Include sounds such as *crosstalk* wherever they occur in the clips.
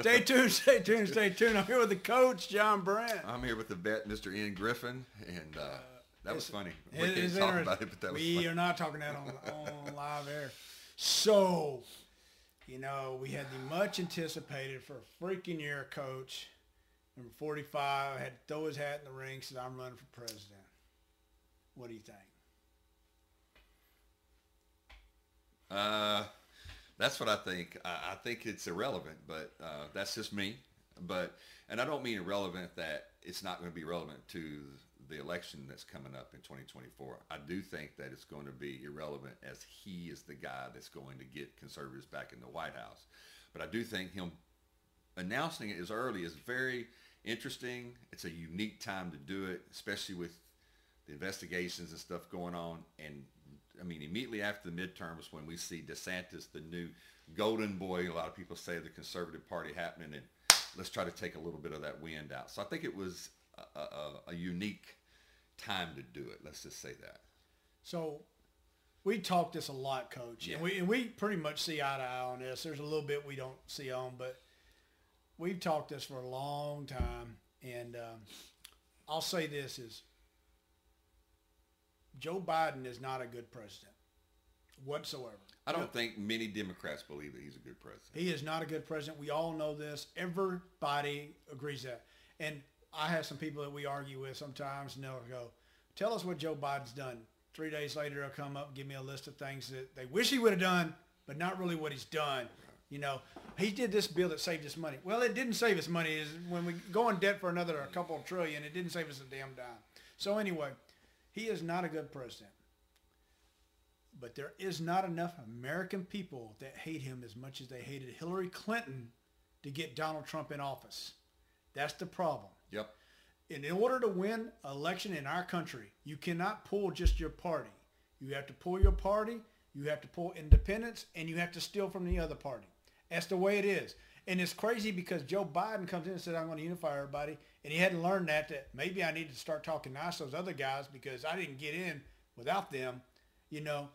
Stay tuned, stay tuned, stay tuned. I'm here with the coach, John Brandt. I'm here with the vet, Mr. Ian Griffin, and uh, that was funny. We can't talk about it, but that was we funny. are not talking that on, on live air. So, you know, we had the much anticipated for a freaking year coach, number 45, had to throw his hat in the ring, said, I'm running for president. What do you think? Uh, that's what I think. I, I think it's irrelevant, but uh, that's just me. But and I don't mean irrelevant that it's not going to be relevant to the election that's coming up in 2024. I do think that it's going to be irrelevant as he is the guy that's going to get conservatives back in the White House. But I do think him announcing it as early is very interesting. It's a unique time to do it, especially with the investigations and stuff going on. And I mean, immediately after the midterms, when we see DeSantis, the new golden boy, a lot of people say the conservative party happening, and let's try to take a little bit of that wind out. So I think it was a, a, a unique time to do it. Let's just say that. So we talked this a lot, Coach, Yeah. and we and we pretty much see eye to eye on this. There's a little bit we don't see on, but we've talked this for a long time, and um, I'll say this is Joe Biden is not a good president whatsoever. I don't think many Democrats believe that he's a good president. He is not a good president. We all know this. Everybody agrees that. And I have some people that we argue with sometimes, and they'll go, tell us what Joe Biden's done. Three days later, they'll come up and give me a list of things that they wish he would have done, but not really what he's done. You know, he did this bill that saved us money. Well, it didn't save us money. Is when we go in debt for another a couple of trillion, it didn't save us a damn dime. So anyway, he is not a good president. But there is not enough American people that hate him as much as they hated Hillary Clinton to get Donald Trump in office. That's the problem. Yep. And in order to win an election in our country, you cannot pull just your party. You have to pull your party, you have to pull independents, and you have to steal from the other party. That's the way it is. And it's crazy because Joe Biden comes in and says, I'm going to unify everybody. And he hadn't learned that, that maybe I need to start talking nice to those other guys because I didn't get in without them, you know.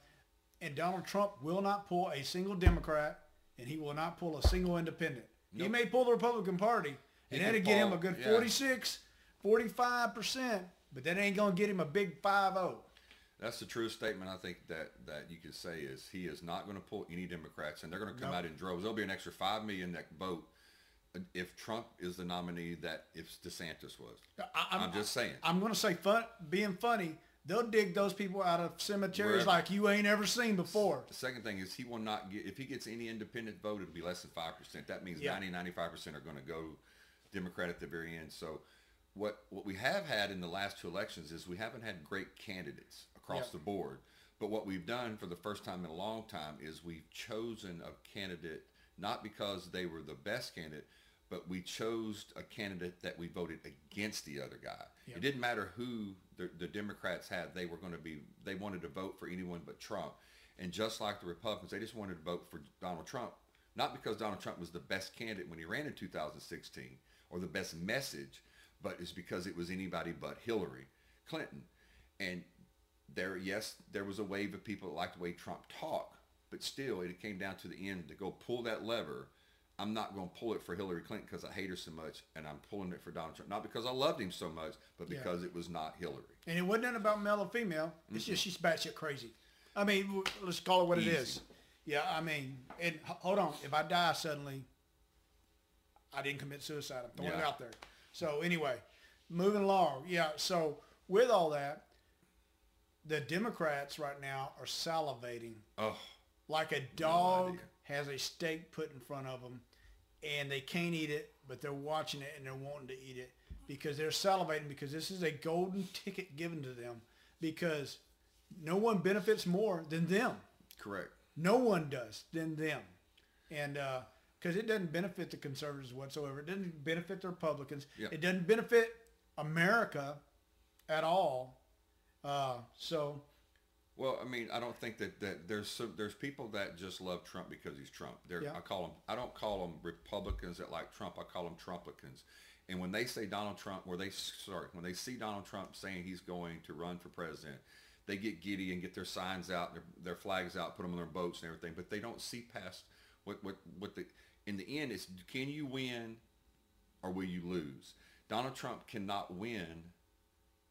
And Donald Trump will not pull a single Democrat, and he will not pull a single independent. He may pull the Republican Party, and that'll get him a good yeah. 46, 45%, but that ain't going to get him a big oh. 5-0. That's the truest statement I think that, that you could say is he is not going to pull any Democrats, and they're going to come No. out in droves. There'll be an extra five million that vote if Trump is the nominee that if DeSantis was. I, I'm just saying. I'm going to say fun, being funny, they'll dig those people out of cemeteries Wherever. like you ain't ever seen before. The second thing is he will not get if he gets any independent vote, it'll be less than five percent. That means Yeah. 90, 95 percent are going to go Democrat at the very end. So what what we have had in the last two elections is we haven't had great candidates across Yep. the board. But what we've done for the first time in a long time is we've chosen a candidate not because they were the best candidate, but we chose a candidate that we voted against the other guy. Yep. It didn't matter who the, the Democrats had; they were going to be they wanted to vote for anyone but Trump. And just like the Republicans, they just wanted to vote for Donald Trump, not because Donald Trump was the best candidate when he ran in 2016 or the best message, but it's because it was anybody but Hillary Clinton. And there, yes, there was a wave of people that liked the way Trump talked, but still, it came down to the end to go pull that lever. I'm not going to pull it for Hillary Clinton because I hate her so much, and I'm pulling it for Donald Trump. Not because I loved him so much, but Yeah. because it was not Hillary. And it wasn't about male or female. It's just she's batshit crazy. I mean, let's call it what Easy. it is. Yeah, I mean, and hold on. If I die suddenly, I didn't commit suicide. I'm throwing it out there. So anyway, moving along. Yeah. So with all that, the Democrats right now are salivating Oh, like a dog idea. has a steak put in front of them and they can't eat it, but they're watching it and they're wanting to eat it because they're salivating because this is a golden ticket given to them because no one benefits more than them. correct. No one does than them. And uh, because it doesn't benefit the conservatives whatsoever. It doesn't benefit the Republicans. Yeah. It doesn't benefit America at all. Uh, so Well, I mean, I don't think that, that there's some, there's people that just love Trump because he's Trump. They're, Yeah. I call them I don't call them Republicans that like Trump. I call them Trumplicans. And when they say Donald Trump, where they sorry, when they see Donald Trump saying he's going to run for president, they get giddy and get their signs out, their, their flags out, put them on their boats and everything. But they don't see past what what what the in the end, is. can you win or will you lose? Donald Trump cannot win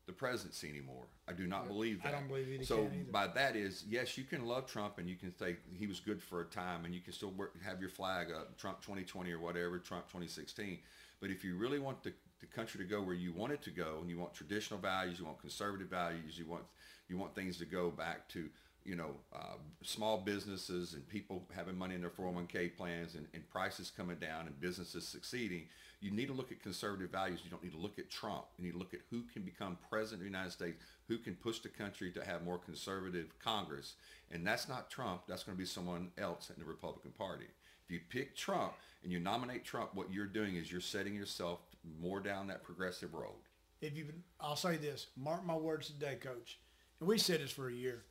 the presidency anymore. I do not believe that. I don't believe so by that is yes, you can love Trump and you can say he was good for a time and you can still work, have your flag up, Trump 2020 or whatever, Trump 2016. But if you really want the, the country to go where you want it to go, and you want traditional values, you want conservative values, you want you want things to go back to you know uh, small businesses and people having money in their 401k plans and, and prices coming down and businesses succeeding. You need to look at conservative values. You don't need to look at Trump. You need to look at who can become president of the United States, who can push the country to have more conservative Congress. And that's not Trump. That's going to be someone else in the Republican Party. If you pick Trump and you nominate Trump, what you're doing is you're setting yourself more down that progressive road. If you, I'll say this: mark my words today, Coach. And we said this for a year.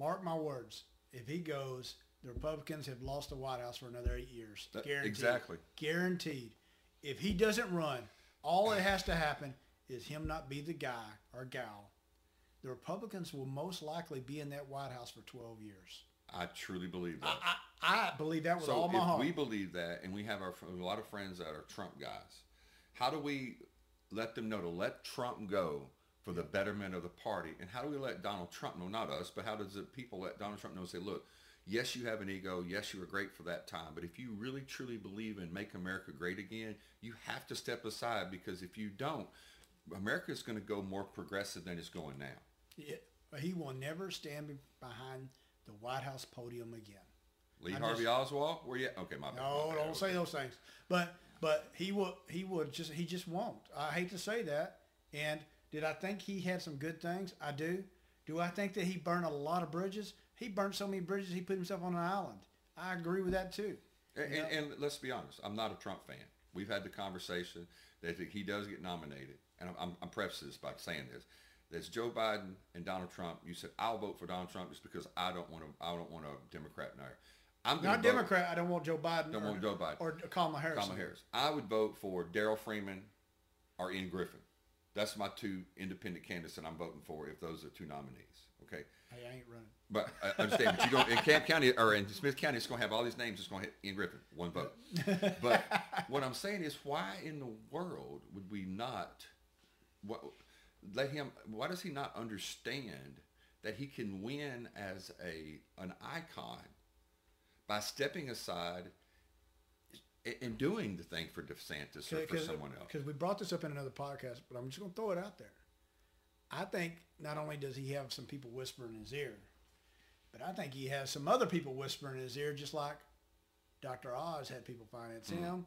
Mark my words. If he goes, the Republicans have lost the White House for another eight years. That- Guaranteed. exactly. Guaranteed. If he doesn't run, all that has to happen is him not be the guy or gal. The Republicans will most likely be in that White House for 12 years. I truly believe that. I, I believe that with so all my if heart. we believe that, and we have our a lot of friends that are Trump guys, how do we let them know to let Trump go for the betterment of the party? And how do we let Donald Trump know, not us, but how does the people let Donald Trump know? Say, look, yes, you have an ego. Yes, you were great for that time. But if you really truly believe in make America great again, you have to step aside because if you don't, America is going to go more progressive than it's going now. Yeah, he will never stand behind the White House podium again. Lee I'm Harvey just- Oswald, where you? Okay, my bad. No, my bad. don't say those things. But but he will he would just he just won't. I hate to say that. And did I think he had some good things? I do. Do I think that he burned a lot of bridges? He burned so many bridges he put himself on an island. I agree with that too. And, and, and let's be honest, I'm not a Trump fan. We've had the conversation that if he does get nominated, and I'm, I'm, I'm prefacing this by saying this, that's Joe Biden and Donald Trump. You said I'll vote for Donald Trump just because I don't want to. I don't want a Democrat in there. I'm Not vote Democrat. I don't want Joe Biden. Don't or, want Joe Biden. or Kamala Harris. Kamala Harris. I would vote for Daryl Freeman or Ian Griffin. That's my two independent candidates that I'm voting for if those are two nominees. Okay. Hey, I ain't running. But I understand, but you go in Camp County or in Smith County, it's going to have all these names. It's going to hit Ian Griffin, one vote. *laughs* but what I'm saying is, why in the world would we not what, let him? Why does he not understand that he can win as a an icon by stepping aside and- and doing the thing for DeSantis or for someone else? Because we brought this up in another podcast, but I'm just going to throw it out there. I think not only does he have some people whispering in his ear, but I think he has some other people whispering in his ear, just like Dr. Oz had people finance Mm-hmm. him,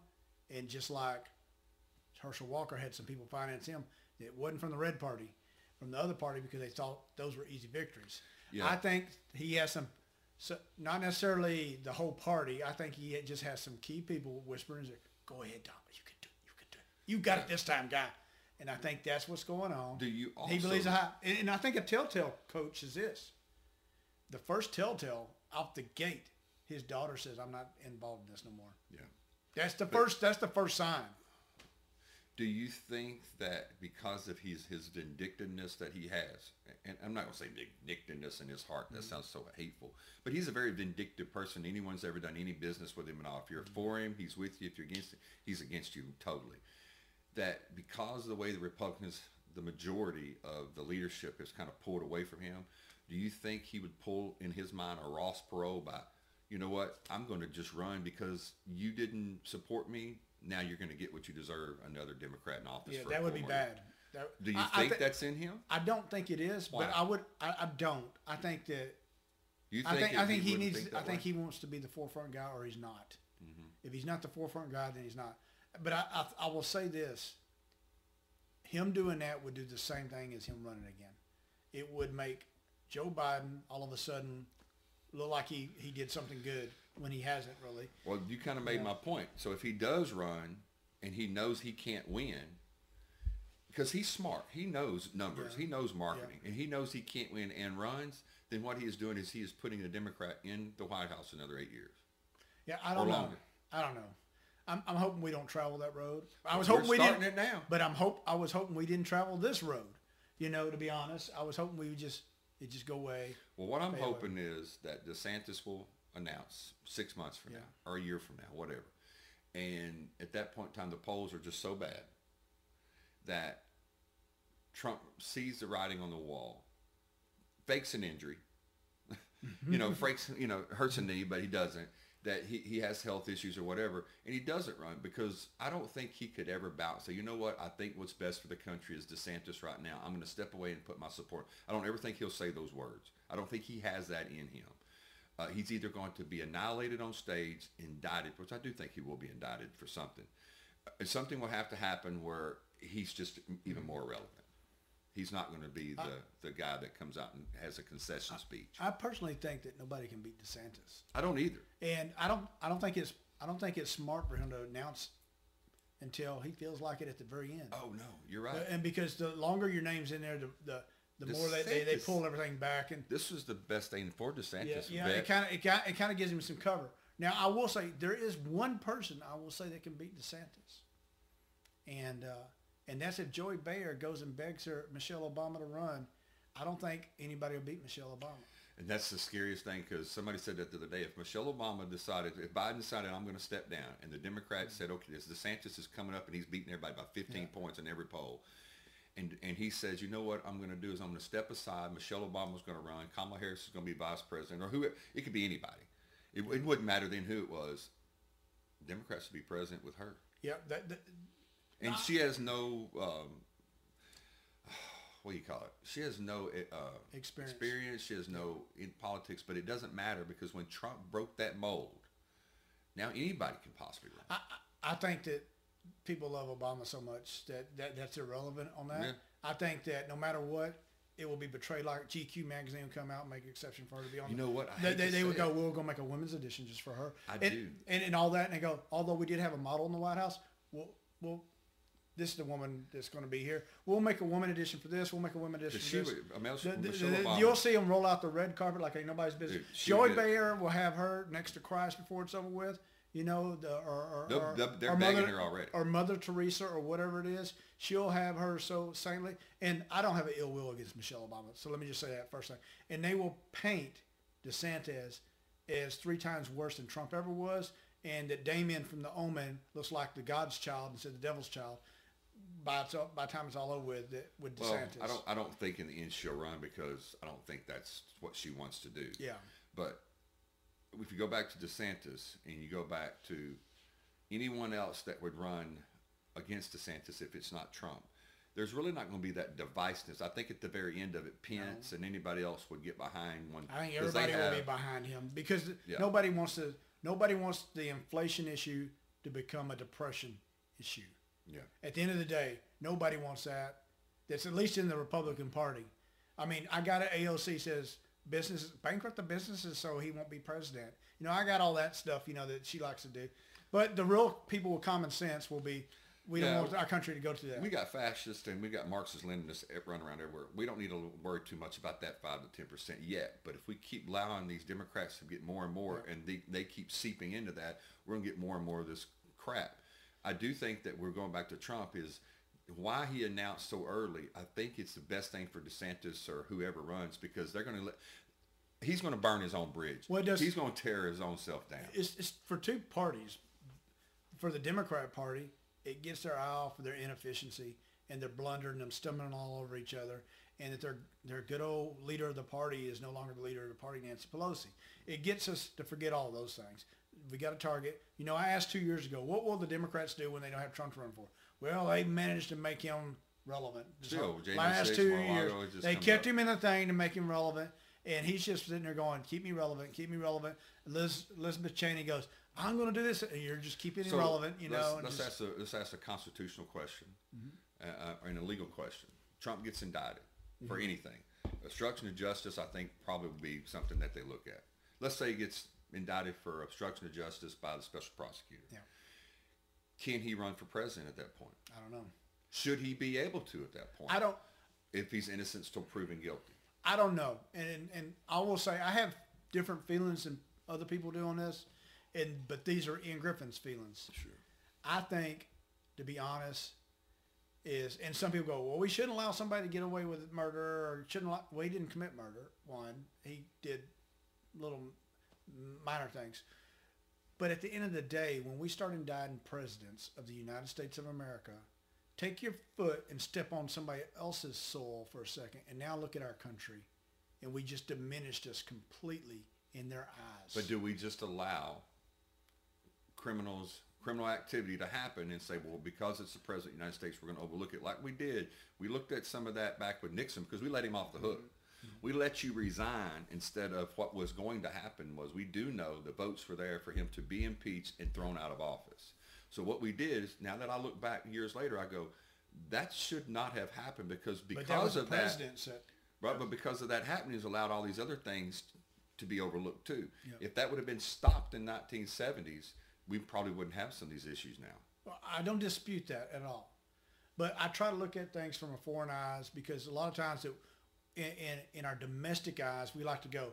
and just like Herschel Walker had some people finance him that wasn't from the Red Party, from the other party because they thought those were easy victories. Yeah. I think he has some, so not necessarily the whole party. I think he just has some key people whispering in "Go ahead, Tom. You can do it. You can do it. You got it this time, guy." And I think that's what's going on. Do you he believes high, and, and I think a telltale coach is this. The first telltale out the gate, his daughter says, "I'm not involved in this no more." Yeah. That's the first. That's the first sign. Do you think that because of his his vindictiveness that he has, and I'm not going to say vindictiveness in his heart, that mm-hmm. sounds so hateful, but he's a very vindictive person. Anyone's ever done any business with him and all, if you're mm-hmm. for him, he's with you. If you're against him, he's against you totally. That because of the way the Republicans, the majority of the leadership has kind of pulled away from him, do you think he would pull in his mind a Ross Perot by, you know what, I'm going to just run because you didn't support me. Now you're going to get what you deserve, another Democrat in office. Yeah, that would be bad. That, Do you I- I think that's in him? I don't think it is, Why? but I would. I, I don't. I think that. You I think. I think he needs. think I that think way? he wants to be the forefront guy, or he's not. Mm-hmm. If he's not the forefront guy, then he's not. But I, I, I will say this: him doing that would do the same thing as him running again. It would make Joe Biden all of a sudden look like he, he did something good when he hasn't really. Well, you kind of made Yeah. my point. So if he does run and he knows he can't win, because he's smart, he knows numbers, Yeah. he knows marketing, and he knows he can't win and runs, then what he is doing is he is putting a Democrat in the White House another eight years. Yeah, I don't know. longer. I don't know. I'm, I'm hoping we don't travel that road. I was We're hoping we didn't. it now. But I'm hope I was hoping we didn't travel this road. You know, to be honest, I was hoping we would just it just go away. Well, what I'm Stay away. hoping is that DeSantis will announce six months from Yeah. now or a year from now, whatever. And at that point in time, the polls are just so bad that Trump sees the writing on the wall, fakes an injury, *laughs* you know, *laughs* fakes, you know, hurts a knee, but he doesn't. That he, he has health issues or whatever, and he doesn't run because I don't think he could ever bounce. So you know what? I think what's best for the country is DeSantis right now. I'm going to step away and put my support. I don't ever think he'll say those words. I don't think he has that in him. Uh, he's either going to be annihilated on stage, indicted, which I do think he will be indicted for something. Uh, something will have to happen where he's just even more relevant. He's not going to be the, the guy that comes out and has a concession speech. I personally think that nobody can beat DeSantis, I don't either. and I don't. I don't think it's. I don't think it's smart for him to announce until he feels like it at the very end. Oh no, you're right. Uh, And because the longer your name's in there, the the, the more they, they, they pull everything back and This was the best thing for DeSantis. yeah, vet. it kind of it kind it kind of gives him some cover. Now I will say there is one person I will say that can beat DeSantis, and uh, and that's if Joy Behar goes and begs her Michelle Obama to run. I don't think anybody will beat Michelle Obama. And that's the scariest thing because somebody said that the other day. If Michelle Obama decided, if Biden decided I'm going to step down, and the Democrats said, okay, this DeSantis is coming up and he's beating everybody by 15 points in every poll, and and he says, you know what I'm going to do is I'm going to step aside. Michelle Obama's going to run. Kamala Harris is going to be vice president, or who it, it could be anybody. It, it wouldn't matter then who it was. Democrats would be president with her, Yeah, that, that and she has no. Um, what do you call it? She has no uh, Experience. experience. She has no in politics, but it doesn't matter because when Trump broke that mold, now anybody can possibly run. I, I think that people love Obama so much that, that that's irrelevant on that. Yeah. I think that no matter what, it will be betrayed. Like GQ magazine will come out and make an exception for her to be on. You know what? I They, they, they would go, we're to make a women's edition just for her. I and, do. And, and all that. And they go, although we did have a model in the White House, well, well, this is the woman that's going to be here. We'll make a woman edition for this. We'll make a woman edition Because for she this. I mean, The- the- the- you'll see them roll out the red carpet like ain't nobody's business. Dude, she Joy did- Behar will have her next to Christ before it's over with. You know, the, or, or, They'll- or, they'll- they're begging Mother, her already. Or Mother Teresa or whatever it is. She'll have her so saintly. And I don't have an ill will against Michelle Obama. So let me just say that first thing. And they will paint DeSantis as three times worse than Trump ever was. And that Damien from The Omen looks like the God's child instead of the devil's child. By, it's, all- by the time it's all over with, with well, DeSantis. I don't. I don't think in the end she'll run because I don't think that's what she wants to do. Yeah. But if you go back to DeSantis and you go back to anyone else that would run against DeSantis if it's not Trump, there's really not going to be that divisiveness. I think at the very end of it, Pence and anybody else would get behind one. I think everybody will be behind him because Yeah. nobody wants to. Nobody wants the inflation issue to become a depression issue. Yeah. At the end of the day, nobody wants that. That's at least in the Republican Party. I mean, I got it. AOC says business bankrupt the businesses so he won't be president. You know, I got all that stuff. You know that she likes to do. But the real people with common sense will be. We Yeah. don't want our country to go to that. We got fascists and we got Marxist Leninists run around everywhere. We don't need to worry too much about that five to ten percent yet. But if we keep allowing these Democrats to get more and more, and they, they keep seeping into that, we're gonna get more and more of this crap. I do think that we're going back to Trump is why he announced so early. I think it's the best thing for DeSantis or whoever runs because they're gonna let. He's going to burn his own bridge. Well, does- he's going to tear his own self down. it's, it's for two parties. For the Democrat Party, it gets their eye off of their inefficiency and they're blundering and stumbling all over each other, and that their their good old leader of the party is no longer the leader of the party, Nancy Pelosi. It gets us to forget all those things. We got a target. You know, I asked two years ago, what will the Democrats do when they don't have Trump to run for? Well, they managed to make him relevant. Still, last 6th, two years, they kept up. him in the thing to make him relevant, and he's just sitting there going, "Keep me relevant, keep me relevant." Liz, Elizabeth Cheney goes, "I'm going to do this," and you're just keeping him So, relevant, you let's, know. let's just- ask a let's ask a constitutional question, uh, uh, a legal question. Trump gets indicted for anything. Obstruction of justice, I think, probably would be something that they look at. Let's say he gets indicted for obstruction of justice by the special prosecutor. Yeah. Can he run for president at that point? I don't know. Should he be able to at that point? I don't. If he's innocent, still proven guilty. I don't know, and and I will say I have different feelings than other people do on this, and but these are Ian Griffin's feelings. Sure. I think, to be honest, is and some people go, well, we shouldn't allow somebody to get away with murder, or shouldn't. Allow, well, he didn't commit murder. One, he did little minor things, But at the end of the day, when we start indicting presidents of the United States of America, take your foot and step on somebody else's soil for a second, and now look at our country, and we just diminished us completely in their eyes. But do we just allow criminals, criminal activity to happen and say, well, because it's the president of the United States, we're going to overlook it like we did. We looked at some of that back with Nixon because we let him off the hook. Mm-hmm. We let you resign instead of what was going to happen was we do know the votes were there for him to be impeached and thrown out of office. So what we did is now that I look back years later, I go, that should not have happened because because that of the that, president said. Right, but because of that happening, has allowed all these other things to be overlooked too. Yeah. If that would have been stopped in 1970s, we probably wouldn't have some of these issues now. Well, I don't dispute that at all. But I try to look at things from a foreign eyes because a lot of times that in, in, in our domestic eyes, we like to go,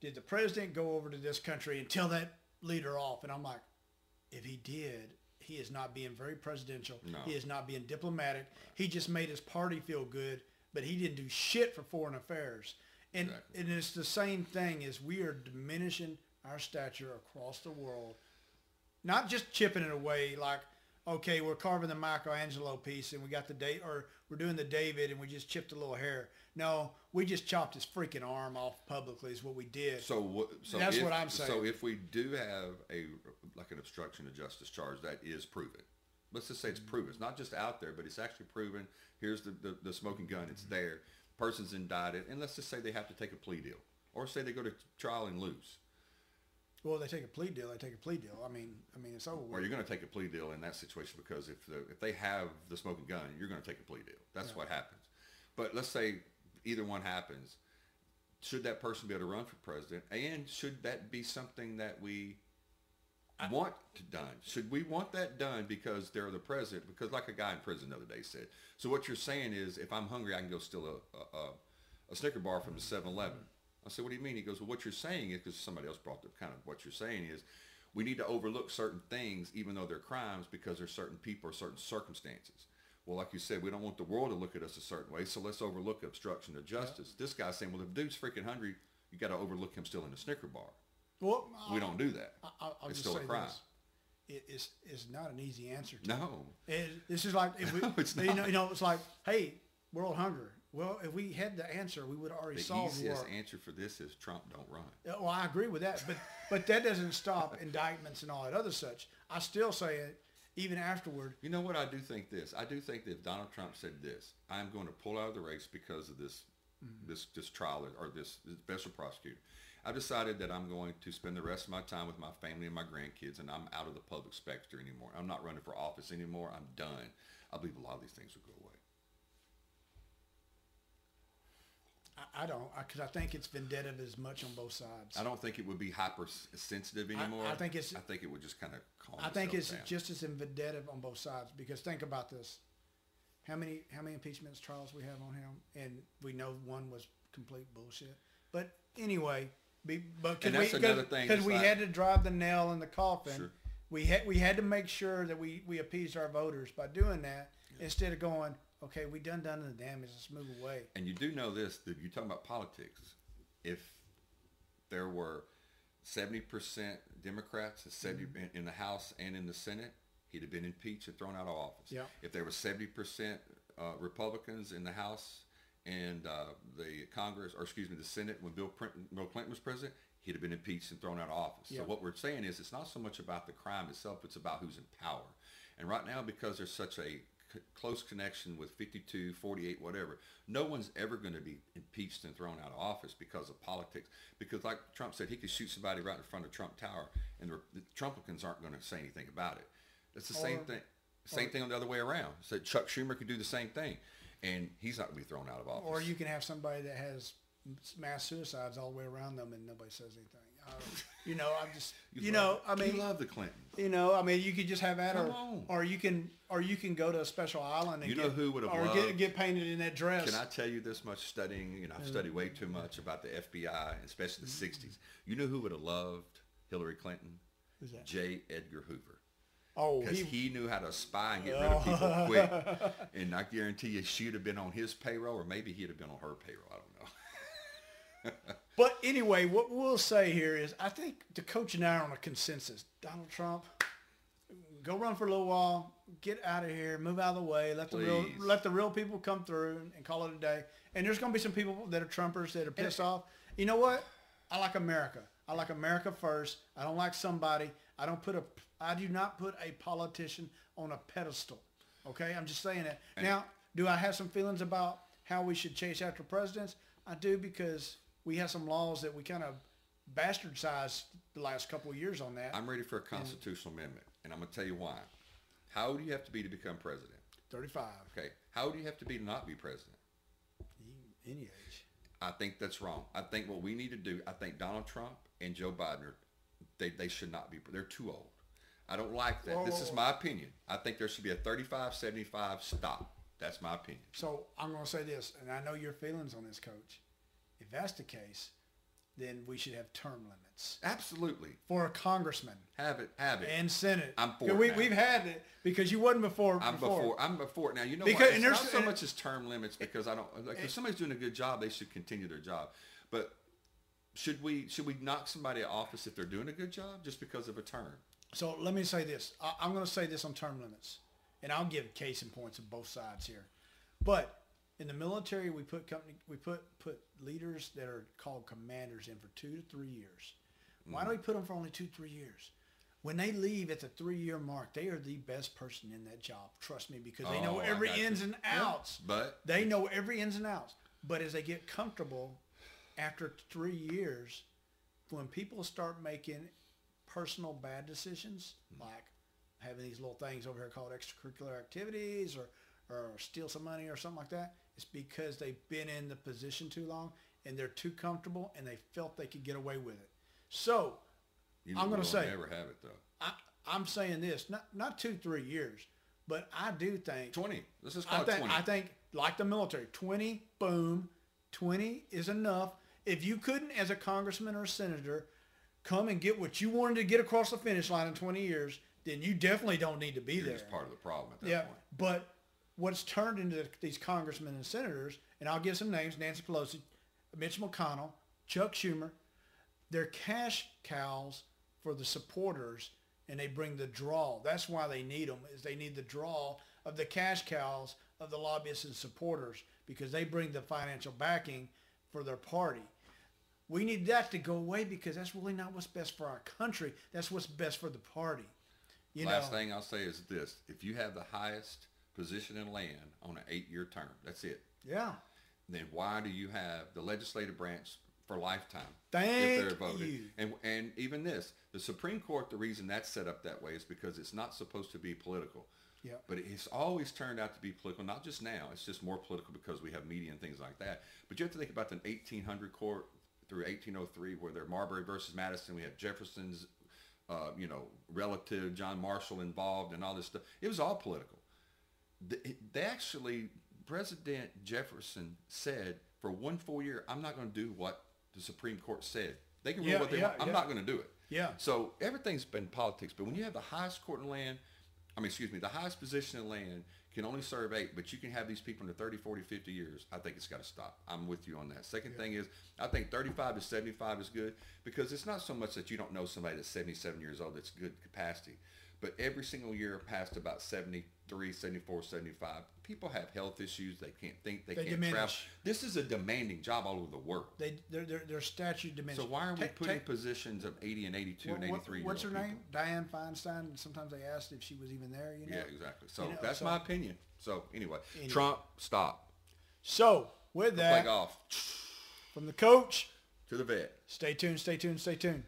did the president go over to this country and tell that leader off? And I'm like, if he did, he is not being very presidential. No. He is not being diplomatic. He just made his party feel good, but he didn't do shit for foreign affairs. And, Exactly. and it's the same thing as we are diminishing our stature across the world not just chipping it away like okay we're carving the michelangelo piece and we got the date or we're doing the david and we just chipped a little hair no we just chopped his freaking arm off publicly is what we did So, what, so That's if, what I'm saying. So if we do have a like an obstruction of justice charge that is proven, let's just say it's proven. It's not just out there, but it's actually proven. Here's the, the, the smoking gun. It's mm-hmm. there. Person's indicted, and let's just say they have to take a plea deal, or say they go to trial and lose. Well they take a plea deal they take a plea deal i mean i mean it's over Or with. you're going to take a plea deal in that situation because if the, if they have the smoking gun, you're going to take a plea deal. That's what happens. But let's say either one happens. Should that person be able to run for president? And should that be something that we want to done? Should we want that done because they're the president? Because like a guy in prison the other day said. So what you're saying is, if I'm hungry, I can go steal a, a, a, a Snicker bar from the 7-Eleven. I said, what do you mean? He goes, well, what you're saying is, because somebody else brought the kind of what you're saying is, we need to overlook certain things, even though they're crimes, because there's certain people or certain circumstances. Well, like you said, we don't want the world to look at us a certain way, so let's overlook obstruction of justice. This guy's saying, well, if dude's freaking hungry, you got to overlook him still in a Snicker bar. well, We don't do that. I, I'll It's just still a crime. this. It's, it's not an easy answer to No. It, this is like if we, *laughs* No, it's you know, you know, it's like, hey, world hunger. Well, if we had the answer, we would have already The solved the easiest war. answer for this is Trump don't run. Well, I agree with that, but but that doesn't stop *laughs* indictments and all that other such. I still say it even afterward. You know what? I do think this. I do think that if Donald Trump said this, I'm going to pull out of the race because of this, mm-hmm. this, this trial or this, this special prosecutor. I've decided that I'm going to spend the rest of my time with my family and my grandkids, and I'm out of the public specter anymore. I'm not running for office anymore. I'm done. I believe a lot of these things will go away. I, I don't because I, think it's vendetta as much on both sides. I don't think it would be hypersensitive anymore. I think it's- I think it would just kind of calm. I think it's down. just as vendetta on both sides because think about this: how many how many impeachment trials we have on him, and we know one was complete bullshit. But anyway, be, but And because that's we, another thing, because we like- had to drive the nail in the coffin, Sure. we had we had to make sure that we we appeased our voters by doing that instead of going, okay, we done done the damage, let's move away. And you do know this, that you're talking about politics. If there were 70% Democrats, and 70 Mm-hmm. in, the House and in the Senate, he'd have been impeached and thrown out of office. Yeah. If there were 70% uh, Republicans in the House and uh, the Congress, or excuse me, the Senate when Bill, Clinton, Bill Clinton was president, he'd have been impeached and thrown out of office. Yeah. So what we're saying is it's not so much about the crime itself, it's about who's in power. And right now, because there's such a close connection with 52, 48, whatever, no one's ever going to be impeached and thrown out of office because of politics. Because like Trump said, he could shoot somebody right in front of Trump Tower, and the, the Trumpicans aren't going to say anything about it. It's the same thing. Same thing on the other way around. So Chuck Schumer could do the same thing, and he's not going to be thrown out of office. Or you can have somebody that has mass suicides all the way around them and nobody says anything. I you know, I'm just, *laughs* you, know, love- I mean, you love the Clintons. You know, I mean, you could just have that, Come or, on. or you can, or you can go to a special island and You get, know who would have or loved- get, get painted in that dress. Can I tell you this much studying? You know, I've studied way too much about the FBI, especially the Mm-hmm. '60s. You know who would have loved Hillary Clinton? Who's that? J. Edgar Hoover. oh, Because he, he, knew how to spy and get rid of people *laughs* quick. And I guarantee you, she'd have been on his payroll, or maybe he'd have been on her payroll. I don't know. *laughs* but anyway, what we'll say here is, I think the coach and I are on a consensus. Donald Trump, go run for a little while, get out of here, move out of the way, let the real let the real people come through and, and call it a day. And there's going to be some people that are Trumpers that are pissed off. You know what? I like America. I like America first. I don't like somebody. I don't put a. I do not put a politician on a pedestal. Okay, I'm just saying that. now, do I have some feelings about how we should chase after presidents? I do because we have some laws that we kind of bastardized the last couple of years on that. I'm ready for a constitutional amendment, and I'm going to tell you why. How old do you have to be to become president? 35, Okay. How old do you have to be to not be president? any age. I think that's wrong. I think what we need to do, I think Donald Trump and Joe Biden, are, they, they should not be, they're too old. I don't like that. Whoa, this whoa, is my opinion. I think there should be a 35, 75 stop. That's my opinion. So I'm going to say this, and I know your feelings on this, Coach. If that's the case, then we should have term limits Absolutely. for a congressman Have it. Have it. and senate. I'm for it we, now. We've had it because you wasn't before. I'm before. I'm before it. Now you know Because- what? and It's there's- not so and- much as term limits because I don't like if somebody's doing a good job, they should continue their job. But should we should we knock somebody out of office if they're doing a good job just because of a term? So let me say this. I, I'm going to say this on term limits, and I'll give case in points of both sides here. But in the military, we put company, we put put leaders that are called commanders in for two to three years. Why do mm. we put them for only two three years? When they leave at the three year mark, they are the best person in that job. Trust me, because they know Oh, I every got you. ins and Yeah, outs. but They know every ins and outs. But as they get comfortable after three years, when people start making personal bad decisions, mm. like having these little things over here called extracurricular activities or, or steal some money or something like that, it's because they've been in the position too long and they're too comfortable and they felt they could get away with it. So I'm gonna will say- never have it though. I, I'm saying this, not, not two, three years, but I do think Twenty. This is I think, twenty. I think like the military, 20, boom, 20 is enough. If you couldn't, as a congressman or a senator, come and get what you wanted to get across the finish line in 20 years, then you definitely don't need to be You're there. just part of the problem at that yeah, point. but what's turned into these congressmen and senators, and I'll give some names, Nancy Pelosi, Mitch McConnell, Chuck Schumer, they're cash cows for the supporters and they bring the draw. That's why they need them is they need the draw of the cash cows of the lobbyists and supporters because they bring the financial backing for their party. We need that to go away because that's really not what's best for our country. That's what's best for the party. You Last know, thing I'll say is this: if you have the highest position in land on an eight-year term, that's it. yeah. Then why do you have the legislative branch for lifetime Thank if they're voted? you. And and even this, the Supreme Court, the reason that's set up that way is because it's not supposed to be political. Yeah. But it's always turned out to be political, not just now. It's just more political because we have media and things like that. But you have to think about the 1800 court through 1803, where they're Marbury versus Madison. We have Jefferson's, uh, you know, relative John Marshall involved and all this stuff. It was all political. Th- They actually, President Jefferson said for one full year, I'm not going to do what the Supreme Court said. They can rule Yeah, what they yeah, want. I'm yeah. not going to do it. Yeah. So everything's been politics. But when you have the highest court in land, I mean, excuse me, the highest position in land can only serve eight, but you can have these people into 30, 40, 50 years. I think it's got to stop. I'm with you on that. Second thing is, I think 35 to 75 is good because it's not so much that you don't know somebody that's 77 years old that's good capacity. But every single year past about 73, 74, 75, people have health issues. They can't think. They, They can't travel. This is a demanding job all over the world. They their their, diminished. So why are we putting positions of 80 and 82 what- and 83 What's her old name? people? Dianne Feinstein. Sometimes they asked if she was even there. You know. Yeah, exactly. So You know, that's so- my opinion. So anyway, Anyway. Trump, stop. So with that, Play golf. from the coach, To the vet. stay tuned. Stay tuned. Stay tuned.